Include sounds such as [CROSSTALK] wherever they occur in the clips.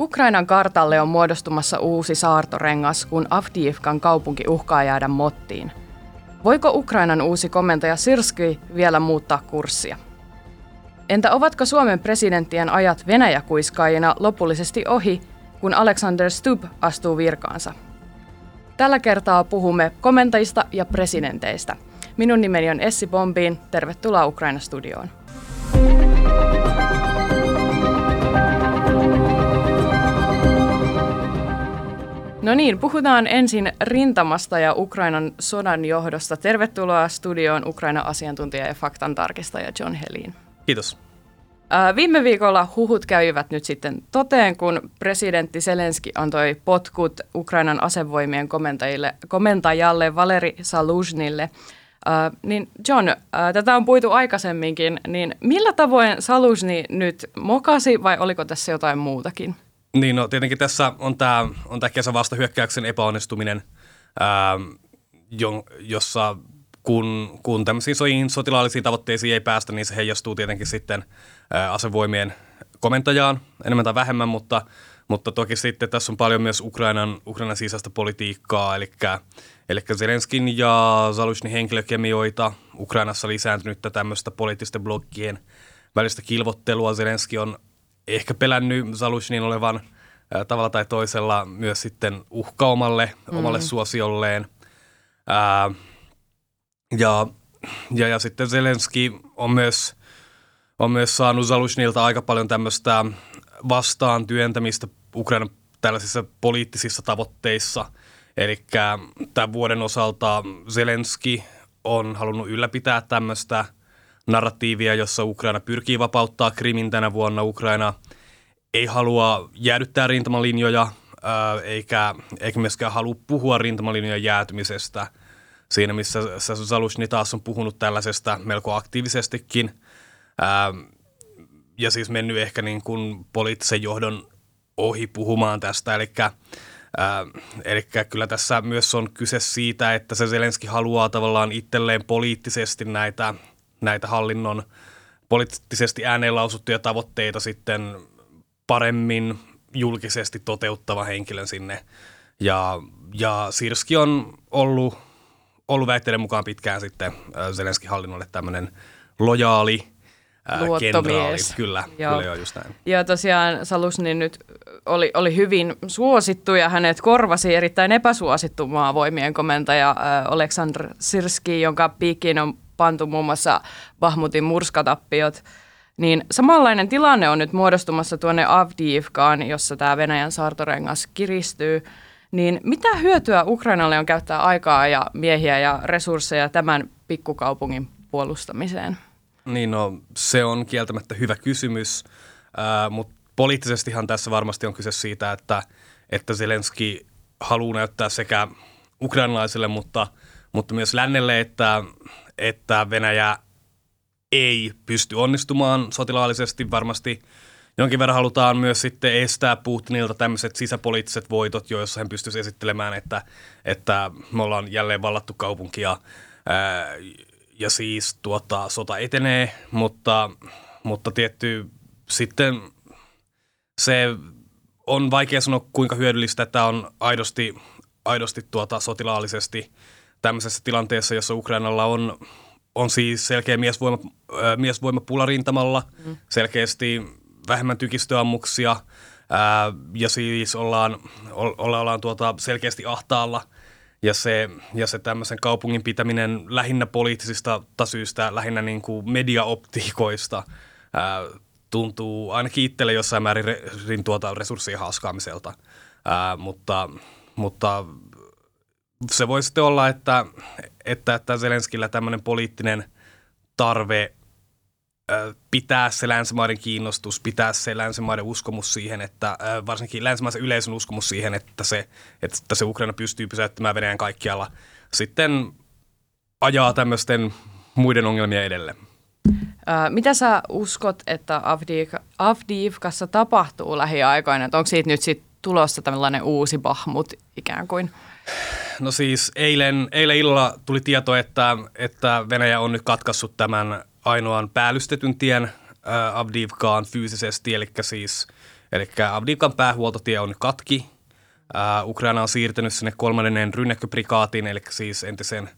Ukrainan kartalle on muodostumassa uusi saartorengas, kun Avdiivkan kaupunki uhkaa jäädä mottiin. Voiko Ukrainan uusi komentaja Sirski vielä muuttaa kurssia? Entä ovatko Suomen presidenttien ajat Venäjä-kuiskaajina lopullisesti ohi, kun Alexander Stubb astuu virkaansa? Tällä kertaa puhumme komentajista ja presidenteistä. Minun nimeni on Essi Bombiin. Tervetuloa Ukraina-studioon. No niin, puhutaan ensin rintamasta ja Ukrainan sodan johdosta. Tervetuloa studioon Ukraina-asiantuntija ja faktan tarkistaja John Helin. Kiitos. Viime viikolla huhut kävivät nyt sitten toteen, kun presidentti Zelenski antoi potkut Ukrainan asevoimien komentajille, komentajalle Valeri Saluzhnille. Uh, niin John, uh, tätä on puitu aikaisemminkin, niin millä tavoin Saluzhni nyt mokasi vai oliko tässä jotain muutakin? Niin, no tietenkin tässä on tämä on tää kesävastahyökkäyksen epäonnistuminen, ää, jo, jossa kun, kun tämmöisiin sotilaallisiin tavoitteisiin ei päästä, niin se heijastuu tietenkin sitten ää, asevoimien komentajaan enemmän tai vähemmän, mutta, mutta toki sitten tässä on paljon myös Ukrainan, Ukrainan sisäistä politiikkaa, eli, eli Zelenskin ja Zalushnin henkilökemioita, Ukrainassa lisääntynyttä tämmöistä poliittisten bloggien välistä kilvottelua. Zelenski on ehkä pelännyt Zalushnin olevan ää, tavalla tai toisella myös sitten uhka omalle, mm. omalle suosiolleen. Ää, ja, ja, ja sitten Zelenski on myös, on myös saanut Zalushnilta aika paljon tämmöistä vastaan työntämistä Ukrainan tällaisissa poliittisissa tavoitteissa. Eli tämän vuoden osalta Zelenski on halunnut ylläpitää tämmöistä – narratiivia, jossa Ukraina pyrkii vapauttaa Krimin tänä vuonna. Ukraina ei halua jäädyttää rintamalinjoja, eikä, eikä myöskään halua puhua rintamalinjojen jäätymisestä. Siinä, missä Zalushni taas on puhunut tällaisesta melko aktiivisestikin. ja siis mennyt ehkä niin kuin poliittisen johdon ohi puhumaan tästä. Eli eli kyllä tässä myös on kyse siitä, että se Zelenski haluaa tavallaan itselleen poliittisesti näitä – näitä hallinnon poliittisesti ääneen lausuttuja tavoitteita sitten paremmin julkisesti toteuttava henkilön sinne. Ja, ja Sirski on ollut, ollut väitteiden mukaan pitkään sitten Zelenskin hallinnolle tämmöinen lojaali kenraali. Kyllä, joo. kyllä joo, just näin. Ja tosiaan Salusni nyt oli, oli hyvin suosittu ja hänet korvasi erittäin epäsuosittu maavoimien komentaja äh, Aleksandr Sirski, jonka piikkiin on pantu muun muassa Bahmutin murskatappiot, niin samanlainen tilanne on nyt muodostumassa tuonne Avdiivkaan, jossa tämä Venäjän saartorengas kiristyy. Niin mitä hyötyä Ukrainalle on käyttää aikaa ja miehiä ja resursseja tämän pikkukaupungin puolustamiseen? Niin no, se on kieltämättä hyvä kysymys, äh, mutta poliittisestihan tässä varmasti on kyse siitä, että, että Zelenski haluaa näyttää sekä ukrainalaisille, mutta, mutta myös lännelle, että, että Venäjä ei pysty onnistumaan sotilaallisesti. Varmasti jonkin verran halutaan myös sitten estää Putinilta tämmöiset sisäpoliittiset voitot, joissa hän pystyisi esittelemään, että, että me ollaan jälleen vallattu kaupunkia ää, ja siis tuota, sota etenee, mutta, mutta tietty sitten se on vaikea sanoa, kuinka hyödyllistä tämä on aidosti, aidosti tuota, sotilaallisesti – tämmöisessä tilanteessa, jossa Ukrainalla on, on siis selkeä miesvoima, äh, miesvoimapula rintamalla, mm. selkeästi vähemmän tykistöammuksia äh, ja siis ollaan, olla, ollaan tuota selkeästi ahtaalla ja se, ja se tämmöisen kaupungin pitäminen lähinnä poliittisista syistä, lähinnä niin kuin mediaoptiikoista äh, tuntuu ainakin itselle jossain määrin re, tuota resurssien haaskaamiselta, äh, mutta, mutta se voi sitten olla, että, että, että Zelenskillä tämmöinen poliittinen tarve pitää se länsimaiden kiinnostus, pitää se länsimaiden uskomus siihen, että varsinkin länsimaisen yleisön uskomus siihen, että se, että se Ukraina pystyy pysäyttämään Venäjän kaikkialla, sitten ajaa tämmöisten muiden ongelmia edelle. Mitä sä uskot, että Avdiivkassa tapahtuu lähiaikoina? Onko siitä nyt sit tulossa tällainen uusi Bahmut ikään kuin? No siis eilen, eilen illalla tuli tieto, että, että Venäjä on nyt katkassut tämän ainoan päällystetyn tien äh, Avdivkaan fyysisesti, eli siis Eli Avdikan päähuoltotie on katki. Uh, Ukraina on siirtynyt sinne kolmannen rynnäkköprikaatiin, eli siis entisen,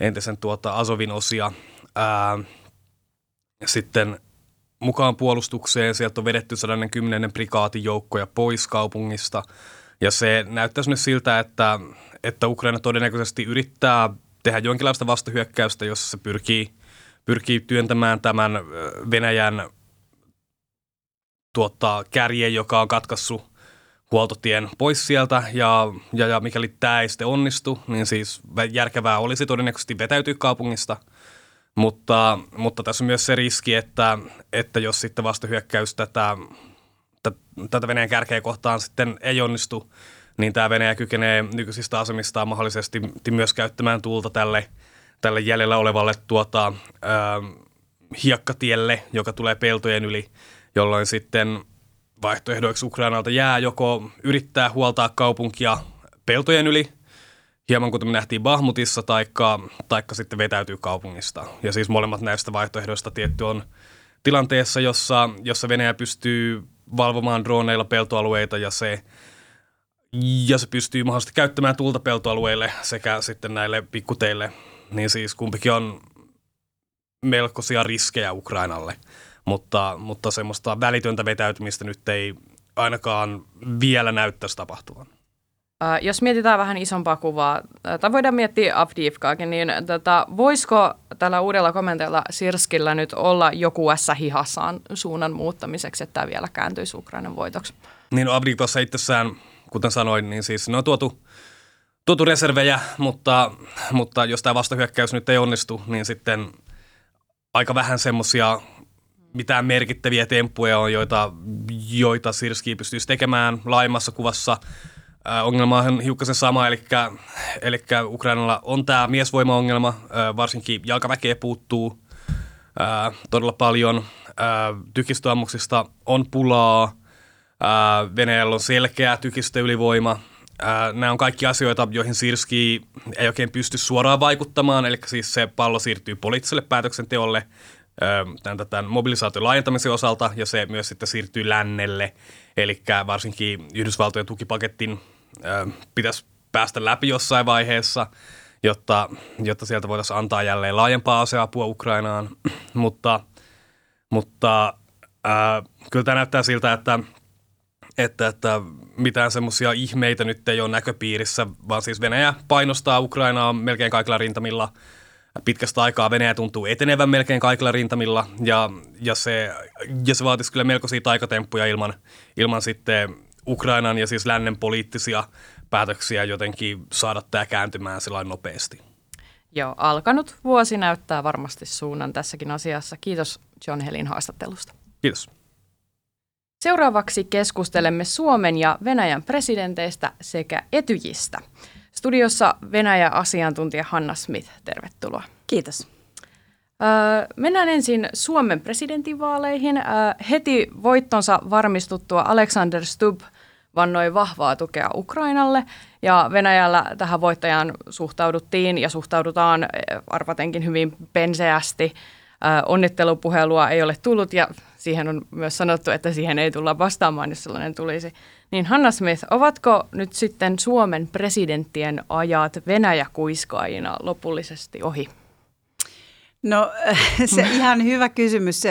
entisen tuota Azovin osia. Uh, sitten mukaan puolustukseen sieltä on vedetty 110. prikaatin joukkoja pois kaupungista. Ja se näyttäisi nyt siltä, että, että Ukraina todennäköisesti yrittää tehdä jonkinlaista vastahyökkäystä, jossa se pyrkii, pyrkii työntämään tämän Venäjän tuottaa kärjen, joka on katkassut huoltotien pois sieltä ja, ja, ja mikäli tämä ei sitten onnistu, niin siis järkevää olisi todennäköisesti vetäytyä kaupungista. Mutta, mutta tässä on myös se riski, että, että jos sitten vastahyökkäys tätä, tätä Venäjän kärkeä kohtaan sitten ei onnistu, niin tämä Venäjä kykenee nykyisistä asemistaan mahdollisesti myös käyttämään tuulta tälle, tälle jäljellä olevalle tuota, ää, hiekkatielle, joka tulee peltojen yli – jolloin sitten vaihtoehdoiksi Ukrainalta jää joko yrittää huoltaa kaupunkia peltojen yli, hieman kuten me nähtiin Bahmutissa, taikka, taikka sitten vetäytyy kaupungista. Ja siis molemmat näistä vaihtoehdoista tietty on tilanteessa, jossa, jossa Venäjä pystyy valvomaan droneilla peltoalueita ja se, ja se pystyy mahdollisesti käyttämään tulta peltoalueille sekä sitten näille pikkuteille, niin siis kumpikin on melkoisia riskejä Ukrainalle mutta, mutta semmoista välitöntä vetäytymistä nyt ei ainakaan vielä näyttäisi tapahtuvan. Uh, jos mietitään vähän isompaa kuvaa, tai voidaan miettiä Avdiivkaakin, niin tota, voisiko tällä uudella komenteella Sirskillä nyt olla joku S hihassaan suunnan muuttamiseksi, että tämä vielä kääntyisi Ukrainan voitoksi? Niin no Avdiivkassa itsessään, kuten sanoin, niin siis ne on tuotu, tuotu reservejä, mutta, mutta jos tämä vastahyökkäys nyt ei onnistu, niin sitten aika vähän semmoisia mitään merkittäviä temppuja on, joita, joita Sirski pystyisi tekemään laajemmassa kuvassa. Ongelma on hiukkasen sama, eli, eli Ukrainalla on tämä miesvoimaongelma, varsinkin jalkaväkeä puuttuu todella paljon. Tykistöammuksista on pulaa, Venäjällä on selkeä tykistöylivoima. Nämä on kaikki asioita, joihin Sirski ei oikein pysty suoraan vaikuttamaan, eli siis se pallo siirtyy poliittiselle päätöksenteolle – tämän, tämän mobilisaation laajentamisen osalta, ja se myös sitten siirtyy lännelle, eli varsinkin Yhdysvaltojen tukipakettin pitäisi päästä läpi jossain vaiheessa, jotta, jotta sieltä voitaisiin antaa jälleen laajempaa aseapua Ukrainaan, [CLEARS THROAT] mutta, mutta ää, kyllä tämä näyttää siltä, että että, että mitään semmoisia ihmeitä nyt ei ole näköpiirissä, vaan siis Venäjä painostaa Ukrainaa melkein kaikilla rintamilla – pitkästä aikaa Venäjä tuntuu etenevän melkein kaikilla rintamilla ja, ja, se, ja se vaatisi kyllä melkoisia taikatemppuja ilman, ilman sitten Ukrainan ja siis lännen poliittisia päätöksiä jotenkin saada tämä kääntymään sillä nopeasti. Joo, alkanut vuosi näyttää varmasti suunnan tässäkin asiassa. Kiitos John Helin haastattelusta. Kiitos. Seuraavaksi keskustelemme Suomen ja Venäjän presidenteistä sekä etyjistä. Studiossa Venäjä-asiantuntija Hanna Smith, tervetuloa. Kiitos. mennään ensin Suomen presidentinvaaleihin. heti voittonsa varmistuttua Alexander Stubb vannoi vahvaa tukea Ukrainalle ja Venäjällä tähän voittajaan suhtauduttiin ja suhtaudutaan arvatenkin hyvin penseästi. onnittelupuhelua ei ole tullut ja siihen on myös sanottu, että siihen ei tulla vastaamaan, jos sellainen tulisi. Niin Hanna Smith, ovatko nyt sitten Suomen presidenttien ajat Venäjä-kuiskaajina lopullisesti ohi? No [LAUGHS] se ihan hyvä kysymys.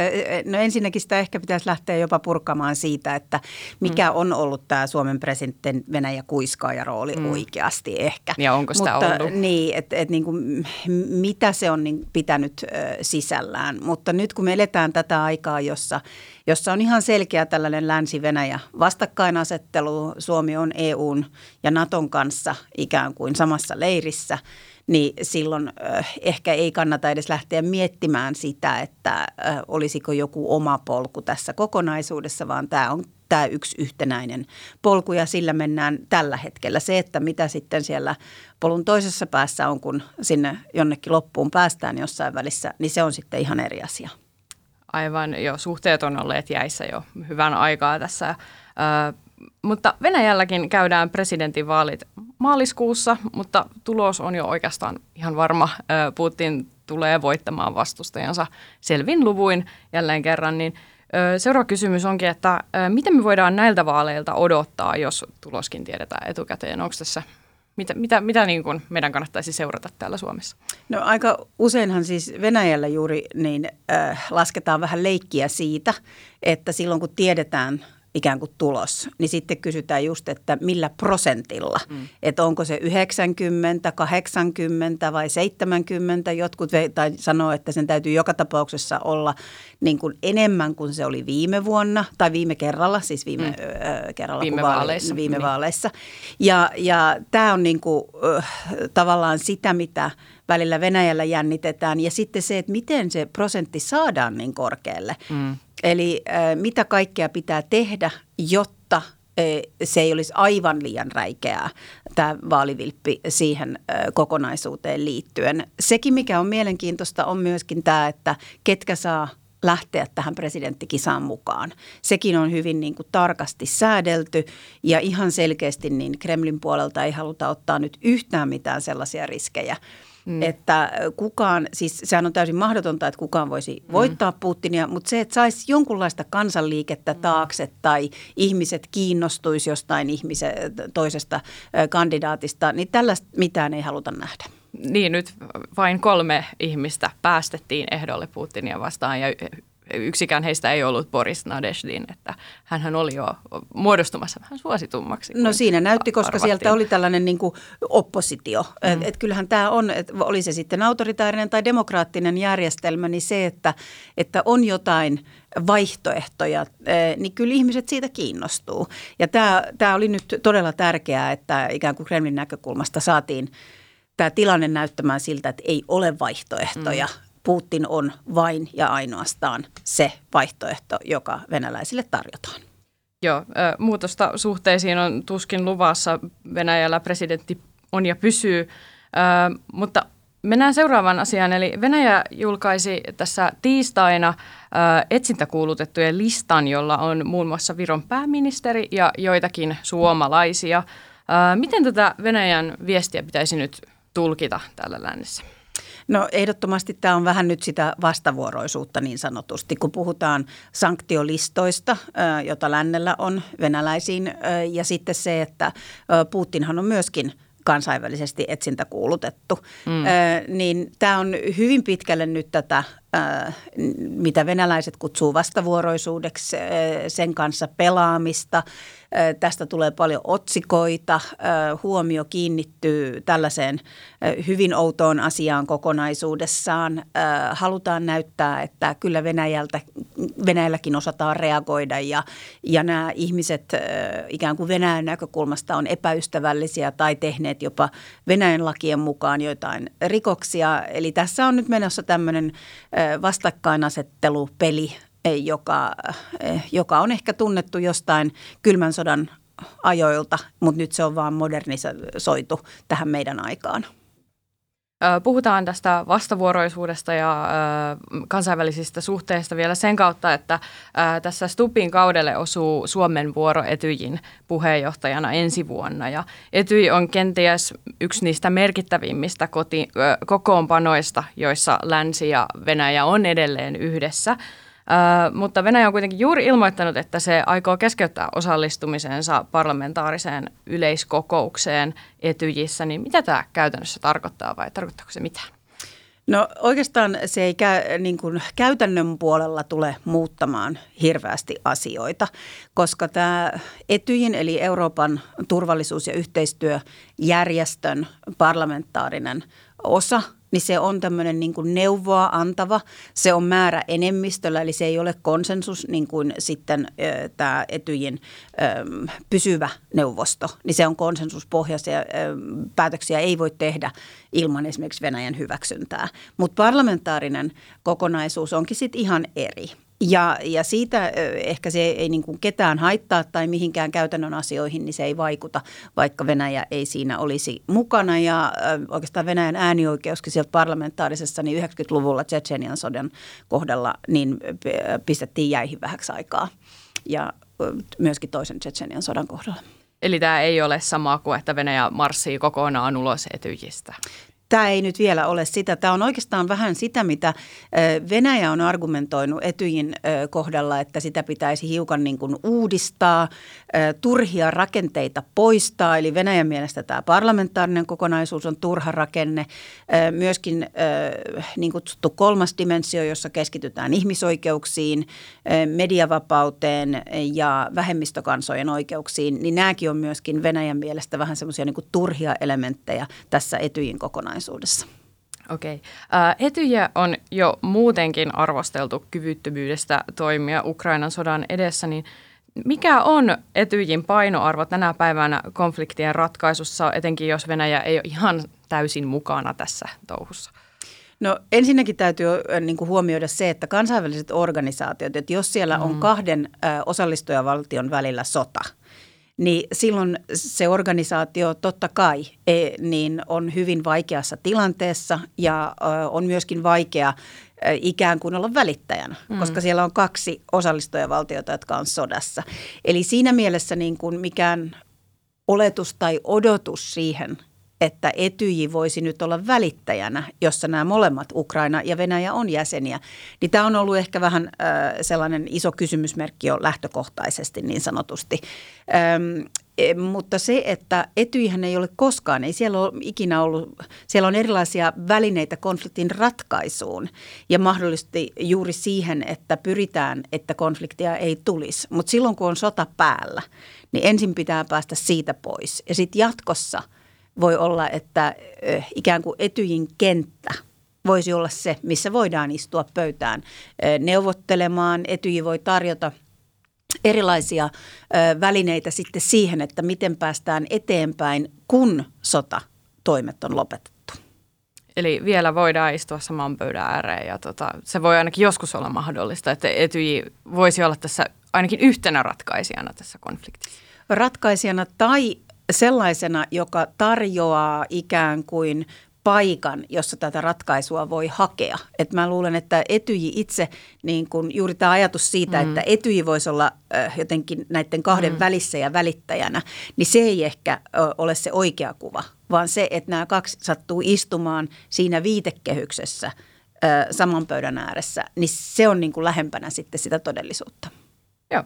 No ensinnäkin sitä ehkä pitäisi lähteä jopa purkamaan siitä, että mikä mm. on ollut tämä Suomen presidentin Venäjä kuiskaaja rooli mm. oikeasti ehkä. Ja onko sitä Mutta, ollut? Niin, että et niin kuin, mitä se on niin pitänyt sisällään. Mutta nyt kun me eletään tätä aikaa, jossa, jossa on ihan selkeä tällainen Länsi-Venäjä vastakkainasettelu, Suomi on EUn ja Naton kanssa ikään kuin samassa leirissä – niin silloin ehkä ei kannata edes lähteä miettimään sitä, että olisiko joku oma polku tässä kokonaisuudessa, vaan tämä on tämä yksi yhtenäinen polku ja sillä mennään tällä hetkellä. Se, että mitä sitten siellä polun toisessa päässä on, kun sinne jonnekin loppuun päästään jossain välissä, niin se on sitten ihan eri asia. Aivan jo, suhteet on olleet jäissä jo hyvän aikaa tässä mutta Venäjälläkin käydään presidentinvaalit maaliskuussa, mutta tulos on jo oikeastaan ihan varma. Putin tulee voittamaan vastustajansa selvin luvuin jälleen kerran, niin Seuraava kysymys onkin, että miten me voidaan näiltä vaaleilta odottaa, jos tuloskin tiedetään etukäteen? Onko tässä mitä, mitä, mitä niin kuin meidän kannattaisi seurata täällä Suomessa? No aika useinhan siis Venäjällä juuri niin äh, lasketaan vähän leikkiä siitä, että silloin kun tiedetään ikään kuin tulos, niin sitten kysytään just, että millä prosentilla. Mm. Että onko se 90, 80 vai 70. Jotkut tai sanoo, että sen täytyy joka tapauksessa olla niin kuin enemmän kuin se oli viime vuonna tai viime kerralla, siis viime mm. ö, kerralla viime vaaleissa. Viime niin. vaaleissa. Ja, ja tämä on niin kuin, ö, tavallaan sitä, mitä välillä Venäjällä jännitetään. Ja sitten se, että miten se prosentti saadaan niin korkealle. Mm. Eli äh, mitä kaikkea pitää tehdä, jotta se ei olisi aivan liian räikeää, tämä vaalivilppi siihen kokonaisuuteen liittyen. Sekin, mikä on mielenkiintoista, on myöskin tämä, että ketkä saa lähteä tähän presidenttikisaan mukaan. Sekin on hyvin niin kuin tarkasti säädelty ja ihan selkeästi niin Kremlin puolelta ei haluta ottaa nyt yhtään mitään sellaisia riskejä – Mm. Että kukaan, siis sehän on täysin mahdotonta, että kukaan voisi mm. voittaa Putinia, mutta se, että saisi jonkunlaista kansanliikettä mm. taakse tai ihmiset kiinnostuisi jostain ihmisen, toisesta kandidaatista, niin tällaista mitään ei haluta nähdä. Niin, nyt vain kolme ihmistä päästettiin ehdolle Putinia vastaan ja yksikään heistä ei ollut Boris Nadeshdin, että hän oli jo muodostumassa vähän suositummaksi. No siinä näytti, koska arvattiin. sieltä oli tällainen niin kuin oppositio. Mm. Et, et kyllähän tämä on, että oli se sitten autoritaarinen tai demokraattinen järjestelmä, niin se, että, että on jotain vaihtoehtoja, niin kyllä ihmiset siitä kiinnostuu. Ja tämä, tämä oli nyt todella tärkeää, että ikään kuin Kremlin näkökulmasta saatiin tämä tilanne näyttämään siltä, että ei ole vaihtoehtoja. Mm Putin on vain ja ainoastaan se vaihtoehto, joka venäläisille tarjotaan. Joo, muutosta suhteisiin on tuskin luvassa. Venäjällä presidentti on ja pysyy, mutta mennään seuraavaan asiaan. Eli Venäjä julkaisi tässä tiistaina etsintäkuulutettujen listan, jolla on muun muassa Viron pääministeri ja joitakin suomalaisia. Miten tätä Venäjän viestiä pitäisi nyt tulkita täällä lännessä? No ehdottomasti tämä on vähän nyt sitä vastavuoroisuutta niin sanotusti, kun puhutaan sanktiolistoista, jota lännellä on venäläisiin ja sitten se, että Putinhan on myöskin – kansainvälisesti etsintäkuulutettu. Mm. niin tämä on hyvin pitkälle nyt tätä, mitä venäläiset kutsuu vastavuoroisuudeksi, sen kanssa pelaamista – Tästä tulee paljon otsikoita. Huomio kiinnittyy tällaiseen hyvin outoon asiaan kokonaisuudessaan. Halutaan näyttää, että kyllä Venäjältä, Venäjälläkin osataan reagoida ja, ja nämä ihmiset ikään kuin Venäjän näkökulmasta on epäystävällisiä tai tehneet jopa Venäjän lakien mukaan joitain rikoksia. Eli tässä on nyt menossa tämmöinen vastakkainasettelupeli joka, eh, joka on ehkä tunnettu jostain kylmän sodan ajoilta, mutta nyt se on vaan modernisoitu tähän meidän aikaan. Puhutaan tästä vastavuoroisuudesta ja kansainvälisistä suhteista vielä sen kautta, että tässä Stupin kaudelle osuu Suomen vuoro Etyjin puheenjohtajana ensi vuonna. Ja Etyj on kenties yksi niistä merkittävimmistä koti, kokoonpanoista, joissa Länsi ja Venäjä on edelleen yhdessä – mutta Venäjä on kuitenkin juuri ilmoittanut, että se aikoo keskeyttää osallistumisensa parlamentaariseen yleiskokoukseen Etyjissä. Niin mitä tämä käytännössä tarkoittaa vai tarkoittaako se mitään? No oikeastaan se ei kä- niin kuin käytännön puolella tule muuttamaan hirveästi asioita, koska tämä Etyjin eli Euroopan turvallisuus- ja yhteistyöjärjestön parlamentaarinen osa – niin se on tämmöinen niin kuin neuvoa antava. Se on määrä enemmistöllä, eli se ei ole konsensus niin kuin sitten äh, tämä Etyjin pysyvä neuvosto. Niin se on konsensuspohjaisia äh, päätöksiä ei voi tehdä ilman esimerkiksi Venäjän hyväksyntää. Mutta parlamentaarinen kokonaisuus onkin sitten ihan eri. Ja, ja siitä ehkä se ei niin kuin ketään haittaa tai mihinkään käytännön asioihin, niin se ei vaikuta, vaikka Venäjä ei siinä olisi mukana. Ja oikeastaan Venäjän äänioikeuskin sieltä parlamentaarisessa, niin 90-luvulla Tsetsenian sodan kohdalla niin pistettiin jäihin vähäksi aikaa. Ja myöskin toisen Tsetsenian sodan kohdalla. Eli tämä ei ole sama kuin, että Venäjä marssii kokonaan ulos etyjistä? Tämä ei nyt vielä ole sitä. Tämä on oikeastaan vähän sitä, mitä Venäjä on argumentoinut Etyjin kohdalla, että sitä pitäisi hiukan niin kuin uudistaa, turhia rakenteita poistaa. Eli Venäjän mielestä tämä parlamentaarinen kokonaisuus on turha rakenne. Myöskin niin kutsuttu kolmas dimensio, jossa keskitytään ihmisoikeuksiin, mediavapauteen ja vähemmistökansojen oikeuksiin, niin nämäkin on myöskin Venäjän mielestä vähän semmoisia niin turhia elementtejä tässä Etyjin kokonaisuudessa kokonaisuudessa. Okei. Okay. Etyjä on jo muutenkin arvosteltu kyvyttömyydestä toimia Ukrainan sodan edessä, niin mikä on Etyjin painoarvo tänä päivänä konfliktien ratkaisussa, etenkin jos Venäjä ei ole ihan täysin mukana tässä touhussa? No ensinnäkin täytyy niin kuin huomioida se, että kansainväliset organisaatiot, että jos siellä on mm. kahden osallistujavaltion välillä sota – niin silloin se organisaatio totta kai e, niin on hyvin vaikeassa tilanteessa ja on myöskin vaikea ikään kuin olla välittäjänä, mm. koska siellä on kaksi osallistujavaltiota, jotka on sodassa. Eli siinä mielessä niin kuin mikään oletus tai odotus siihen, että Etyji voisi nyt olla välittäjänä, jossa nämä molemmat, Ukraina ja Venäjä, on jäseniä. Niin tämä on ollut ehkä vähän äh, sellainen iso kysymysmerkki jo lähtökohtaisesti niin sanotusti. Ähm, mutta se, että Etyjhän ei ole koskaan, ei siellä ole ikinä ollut, siellä on erilaisia välineitä konfliktin ratkaisuun ja mahdollisesti juuri siihen, että pyritään, että konfliktia ei tulisi. Mutta silloin kun on sota päällä, niin ensin pitää päästä siitä pois ja sitten jatkossa – voi olla, että ikään kuin etyjin kenttä voisi olla se, missä voidaan istua pöytään neuvottelemaan. Etyji voi tarjota erilaisia välineitä sitten siihen, että miten päästään eteenpäin, kun sota toimet on lopetettu. Eli vielä voidaan istua saman pöydän ääreen ja tota, se voi ainakin joskus olla mahdollista, että Etyji voisi olla tässä ainakin yhtenä ratkaisijana tässä konfliktissa. Ratkaisijana tai sellaisena, joka tarjoaa ikään kuin paikan, jossa tätä ratkaisua voi hakea. Et mä luulen, että Etyji itse, niin kun juuri tämä ajatus siitä, mm. että Etyji voisi olla äh, jotenkin näiden kahden mm. välissä ja välittäjänä, niin se ei ehkä äh, ole se oikea kuva, vaan se, että nämä kaksi sattuu istumaan siinä viitekehyksessä äh, saman pöydän ääressä, niin se on niin kuin lähempänä sitten sitä todellisuutta. Joo.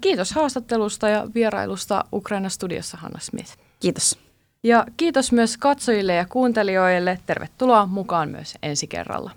Kiitos haastattelusta ja vierailusta Ukraina studiossa Hanna Smith. Kiitos. Ja kiitos myös katsojille ja kuuntelijoille. Tervetuloa mukaan myös ensi kerralla.